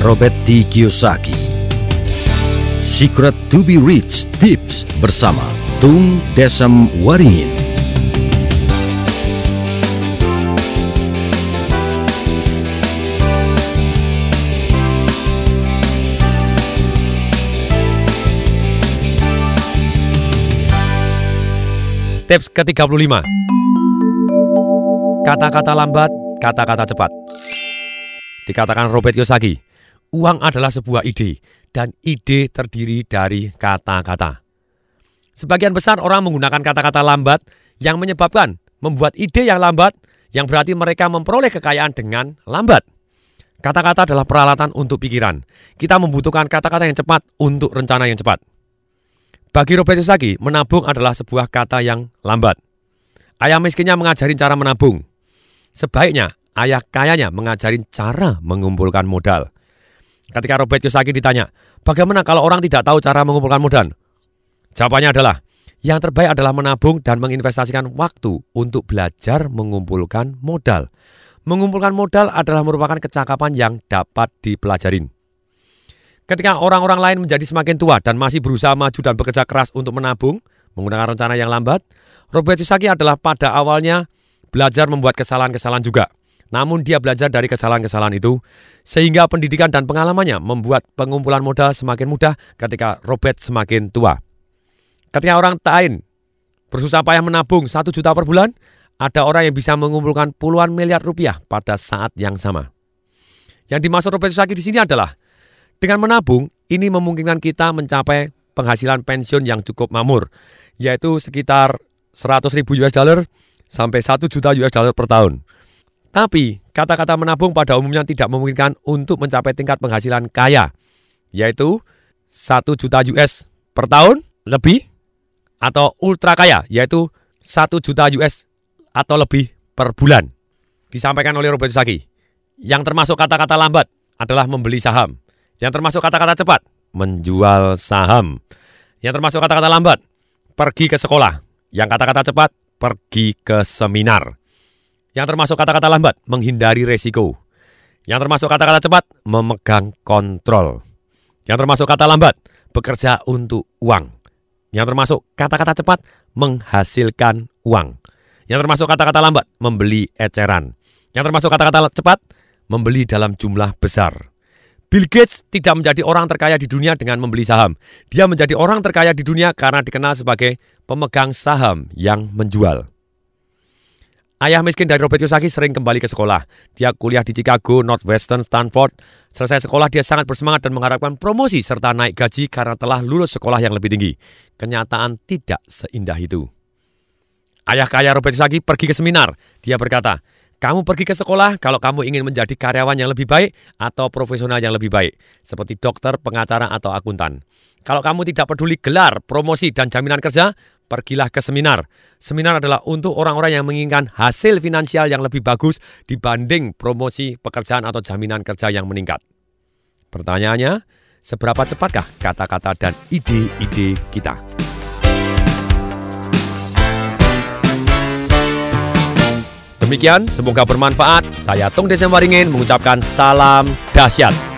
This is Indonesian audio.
Robert T. Kiyosaki. Secret to be Rich Tips bersama Tung Desem Waringin. Tips ke-35 Kata-kata lambat, kata-kata cepat Dikatakan Robert Kiyosaki, uang adalah sebuah ide dan ide terdiri dari kata-kata. Sebagian besar orang menggunakan kata-kata lambat yang menyebabkan membuat ide yang lambat yang berarti mereka memperoleh kekayaan dengan lambat. Kata-kata adalah peralatan untuk pikiran. Kita membutuhkan kata-kata yang cepat untuk rencana yang cepat. Bagi Robert Kiyosaki, menabung adalah sebuah kata yang lambat. Ayah miskinnya mengajarin cara menabung. Sebaiknya ayah kayanya mengajarin cara mengumpulkan modal. Ketika Robert Kiyosaki ditanya, bagaimana kalau orang tidak tahu cara mengumpulkan modal? Jawabannya adalah, yang terbaik adalah menabung dan menginvestasikan waktu untuk belajar mengumpulkan modal. Mengumpulkan modal adalah merupakan kecakapan yang dapat dipelajarin. Ketika orang-orang lain menjadi semakin tua dan masih berusaha maju dan bekerja keras untuk menabung, menggunakan rencana yang lambat, Robert Kiyosaki adalah pada awalnya belajar membuat kesalahan-kesalahan juga. Namun dia belajar dari kesalahan-kesalahan itu, sehingga pendidikan dan pengalamannya membuat pengumpulan modal semakin mudah ketika Robert semakin tua. Ketika orang lain bersusah payah menabung satu juta per bulan, ada orang yang bisa mengumpulkan puluhan miliar rupiah pada saat yang sama. Yang dimaksud Robert Kiyosaki di sini adalah dengan menabung, ini memungkinkan kita mencapai penghasilan pensiun yang cukup mamur, yaitu sekitar 100 ribu US dollar sampai 1 juta US dollar per tahun. Tapi, kata-kata menabung pada umumnya tidak memungkinkan untuk mencapai tingkat penghasilan kaya, yaitu 1 juta US per tahun lebih, atau ultra kaya, yaitu 1 juta US atau lebih per bulan. Disampaikan oleh Robert Kiyosaki. Yang termasuk kata-kata lambat adalah membeli saham. Yang termasuk kata-kata cepat, menjual saham. Yang termasuk kata-kata lambat, pergi ke sekolah. Yang kata-kata cepat, pergi ke seminar. Yang termasuk kata-kata lambat, menghindari resiko. Yang termasuk kata-kata cepat, memegang kontrol. Yang termasuk kata lambat, bekerja untuk uang. Yang termasuk kata-kata cepat, menghasilkan uang. Yang termasuk kata-kata lambat, membeli eceran. Yang termasuk kata-kata cepat, membeli dalam jumlah besar. Bill Gates tidak menjadi orang terkaya di dunia dengan membeli saham. Dia menjadi orang terkaya di dunia karena dikenal sebagai pemegang saham yang menjual. Ayah miskin dari Robert Kiyosaki sering kembali ke sekolah. Dia kuliah di Chicago, Northwestern, Stanford. Selesai sekolah dia sangat bersemangat dan mengharapkan promosi serta naik gaji karena telah lulus sekolah yang lebih tinggi. Kenyataan tidak seindah itu. Ayah kaya Robert Kiyosaki pergi ke seminar. Dia berkata, kamu pergi ke sekolah kalau kamu ingin menjadi karyawan yang lebih baik atau profesional yang lebih baik, seperti dokter, pengacara, atau akuntan. Kalau kamu tidak peduli gelar, promosi, dan jaminan kerja, pergilah ke seminar. Seminar adalah untuk orang-orang yang menginginkan hasil finansial yang lebih bagus dibanding promosi pekerjaan atau jaminan kerja yang meningkat. Pertanyaannya, seberapa cepatkah kata-kata dan ide-ide kita? Demikian, semoga bermanfaat. Saya Tung Desem Waringin mengucapkan salam dahsyat.